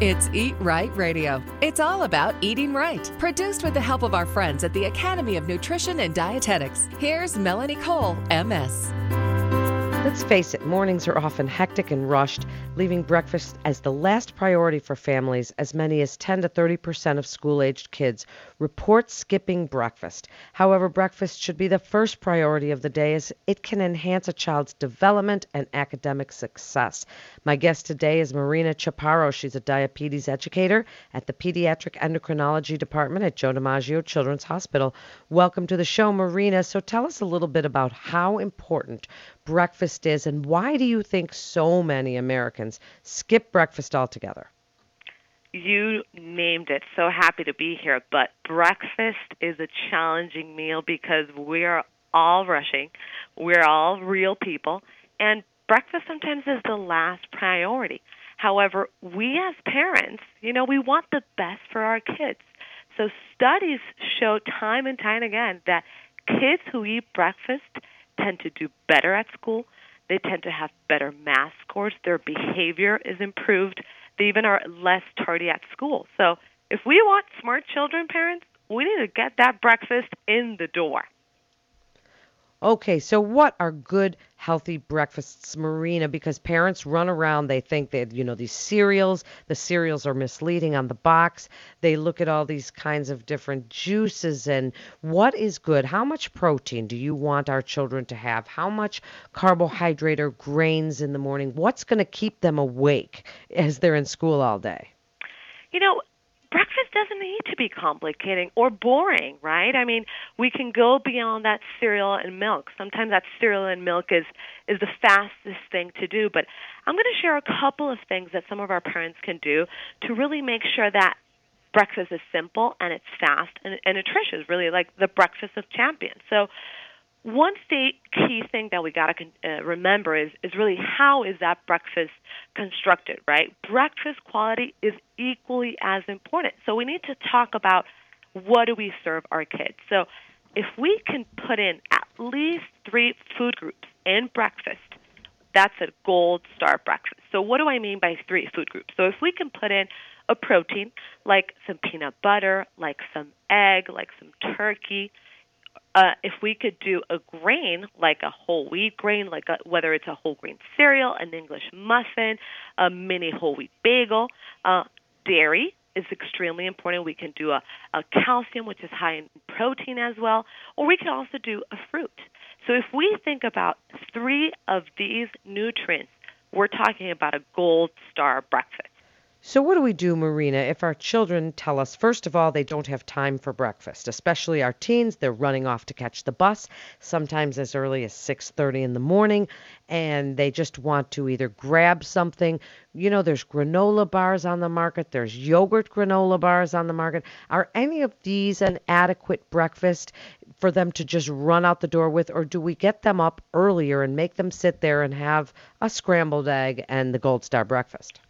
It's Eat Right Radio. It's all about eating right. Produced with the help of our friends at the Academy of Nutrition and Dietetics. Here's Melanie Cole, MS. Let's face it, mornings are often hectic and rushed, leaving breakfast as the last priority for families. As many as 10 to 30 percent of school aged kids report skipping breakfast. However, breakfast should be the first priority of the day as it can enhance a child's development and academic success. My guest today is Marina Chaparro. She's a diabetes educator at the Pediatric Endocrinology Department at Joe DiMaggio Children's Hospital. Welcome to the show, Marina. So tell us a little bit about how important breakfast is and why do you think so many Americans skip breakfast altogether? You named it. So happy to be here. But breakfast is a challenging meal because we're all rushing. We're all real people. And breakfast sometimes is the last priority. However, we as parents, you know, we want the best for our kids. So studies show time and time again that kids who eat breakfast tend to do better at school. They tend to have better math scores. Their behavior is improved. They even are less tardy at school. So if we want smart children, parents, we need to get that breakfast in the door. Okay, so what are good healthy breakfasts, Marina? Because parents run around, they think that, you know, these cereals, the cereals are misleading on the box. They look at all these kinds of different juices and what is good? How much protein do you want our children to have? How much carbohydrate or grains in the morning? What's going to keep them awake as they're in school all day? You know, doesn't need to be complicated or boring, right? I mean, we can go beyond that cereal and milk. Sometimes that cereal and milk is is the fastest thing to do, but I'm going to share a couple of things that some of our parents can do to really make sure that breakfast is simple and it's fast and, and nutritious, really like the breakfast of champions. So one key thing that we got to uh, remember is is really how is that breakfast constructed, right? Breakfast quality is equally as important. So we need to talk about what do we serve our kids. So if we can put in at least three food groups in breakfast, that's a gold star breakfast. So what do I mean by three food groups? So if we can put in a protein like some peanut butter, like some egg, like some turkey, uh, if we could do a grain like a whole wheat grain, like a, whether it's a whole grain cereal, an English muffin, a mini whole wheat bagel, uh, dairy is extremely important. We can do a, a calcium, which is high in protein as well, or we can also do a fruit. So if we think about three of these nutrients, we're talking about a gold star breakfast. So, what do we do, Marina, if our children tell us, first of all, they don't have time for breakfast, especially our teens? They're running off to catch the bus, sometimes as early as 6:30 in the morning, and they just want to either grab something. You know, there's granola bars on the market, there's yogurt granola bars on the market. Are any of these an adequate breakfast for them to just run out the door with, or do we get them up earlier and make them sit there and have a scrambled egg and the Gold Star breakfast?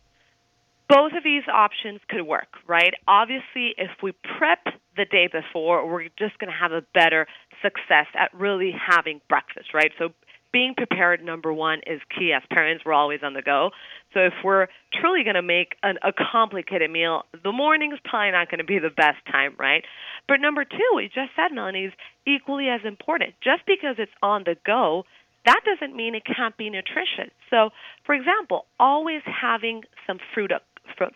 Both of these options could work, right? Obviously, if we prep the day before, we're just going to have a better success at really having breakfast, right? So being prepared number one is key. As parents we're always on the go. So if we're truly going to make an, a complicated meal the morning is probably not going to be the best time right? But number two we just said melanie is equally as important. Just because it's on the go that doesn't mean it can't be nutritious so for example always having some fruit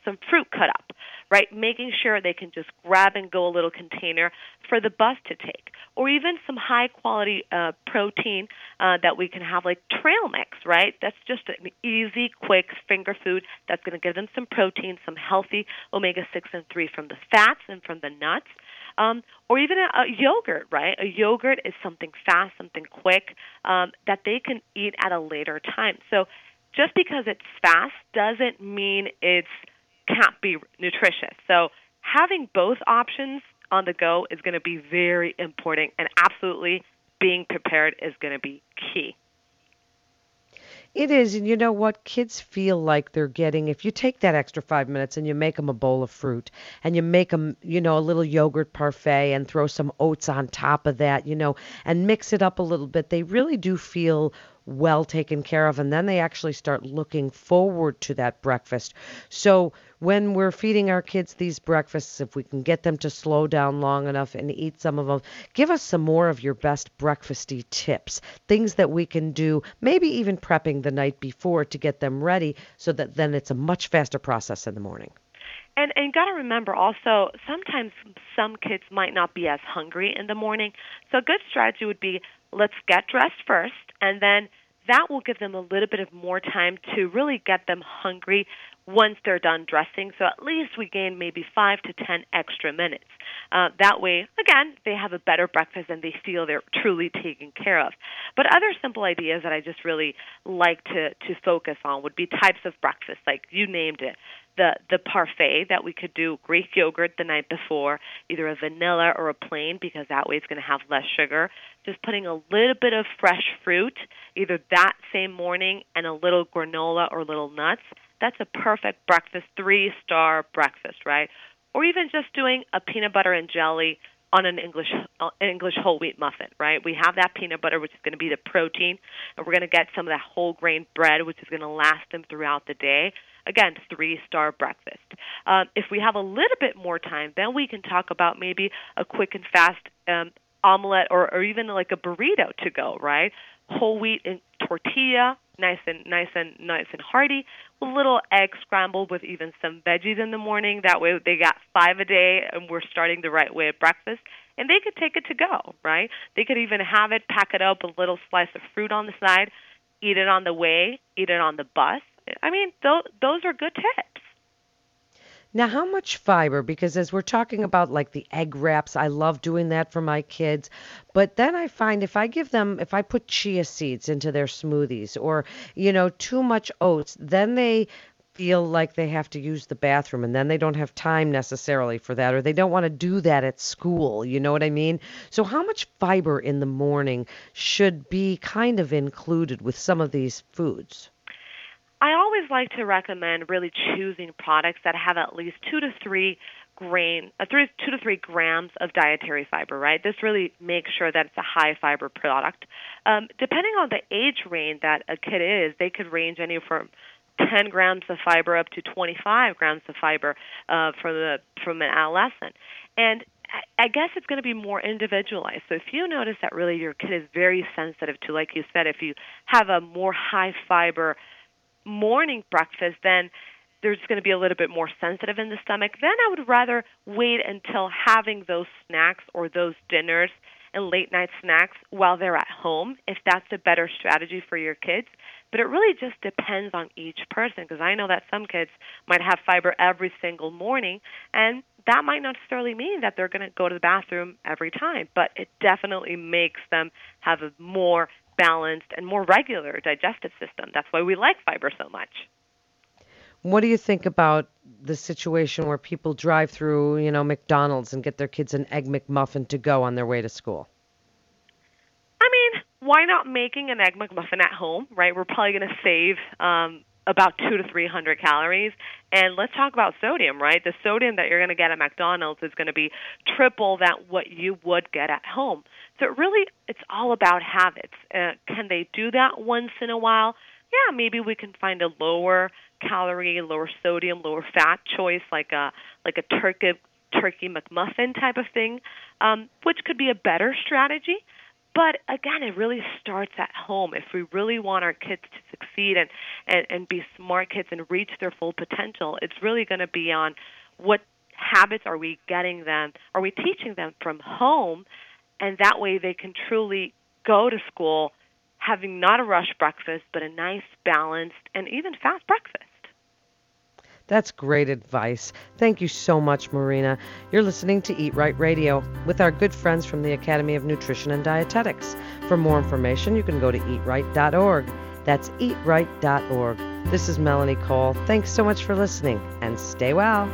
some fruit cut up, right? Making sure they can just grab and go a little container for the bus to take, or even some high quality uh, protein uh, that we can have, like trail mix, right? That's just an easy, quick finger food that's going to give them some protein, some healthy omega six and three from the fats and from the nuts. Um, or even a, a yogurt, right? A yogurt is something fast, something quick um, that they can eat at a later time. So just because it's fast doesn't mean it's can't be nutritious. So having both options on the go is going to be very important and absolutely being prepared is going to be key. It is, and you know what? Kids feel like they're getting. If you take that extra five minutes and you make them a bowl of fruit, and you make them, you know, a little yogurt parfait, and throw some oats on top of that, you know, and mix it up a little bit, they really do feel well taken care of and then they actually start looking forward to that breakfast. So when we're feeding our kids these breakfasts, if we can get them to slow down long enough and eat some of them, give us some more of your best breakfasty tips, things that we can do, maybe even prepping the night before to get them ready so that then it's a much faster process in the morning. And and got to remember also sometimes some kids might not be as hungry in the morning. So a good strategy would be let's get dressed first and then that will give them a little bit of more time to really get them hungry once they're done dressing. So at least we gain maybe five to ten extra minutes. Uh, that way, again, they have a better breakfast and they feel they're truly taken care of. But other simple ideas that I just really like to to focus on would be types of breakfast, like you named it the the parfait that we could do Greek yogurt the night before, either a vanilla or a plain because that way it's going to have less sugar. Just putting a little bit of fresh fruit either that same morning and a little granola or little nuts. That's a perfect breakfast, three star breakfast, right? Or even just doing a peanut butter and jelly on an English uh, English whole wheat muffin, right? We have that peanut butter, which is going to be the protein, and we're going to get some of that whole grain bread, which is going to last them throughout the day. Again, three star breakfast. Um, if we have a little bit more time, then we can talk about maybe a quick and fast um, omelet or, or even like a burrito to go, right? Whole wheat and tortilla, nice and nice and nice and hearty. A little egg scrambled with even some veggies in the morning. That way they got five a day, and we're starting the right way at breakfast. And they could take it to go, right? They could even have it, pack it up, a little slice of fruit on the side, eat it on the way, eat it on the bus. I mean, th- those are good tips. Now, how much fiber? Because as we're talking about like the egg wraps, I love doing that for my kids. But then I find if I give them, if I put chia seeds into their smoothies or, you know, too much oats, then they feel like they have to use the bathroom and then they don't have time necessarily for that or they don't want to do that at school. You know what I mean? So, how much fiber in the morning should be kind of included with some of these foods? I always like to recommend really choosing products that have at least two to three grain, uh, three, two to three grams of dietary fiber. Right, this really makes sure that it's a high fiber product. Um, depending on the age range that a kid is, they could range anywhere from 10 grams of fiber up to 25 grams of fiber uh, from the from an adolescent, and I guess it's going to be more individualized. So if you notice that really your kid is very sensitive to, like you said, if you have a more high fiber morning breakfast, then there's going to be a little bit more sensitive in the stomach. Then I would rather wait until having those snacks or those dinners and late night snacks while they're at home, if that's a better strategy for your kids. But it really just depends on each person because I know that some kids might have fiber every single morning, and that might not necessarily mean that they're going to go to the bathroom every time, but it definitely makes them have a more balanced and more regular digestive system. That's why we like fiber so much. What do you think about the situation where people drive through, you know, McDonald's and get their kids an egg McMuffin to go on their way to school? I mean, why not making an egg McMuffin at home, right? We're probably going to save um, about two to three hundred calories. And let's talk about sodium, right? The sodium that you're going to get at McDonald's is going to be triple that what you would get at home. So it really, it's all about habits. Uh, can they do that once in a while? Yeah, maybe we can find a lower calorie, lower sodium, lower fat choice like a like a turkey turkey McMuffin type of thing, um, which could be a better strategy. But again, it really starts at home. If we really want our kids to succeed and, and, and be smart kids and reach their full potential, it's really going to be on what habits are we getting them, are we teaching them from home, and that way they can truly go to school having not a rush breakfast, but a nice, balanced, and even fast breakfast. That's great advice. Thank you so much, Marina. You're listening to Eat Right Radio with our good friends from the Academy of Nutrition and Dietetics. For more information, you can go to eatright.org. That's eatright.org. This is Melanie Cole. Thanks so much for listening and stay well.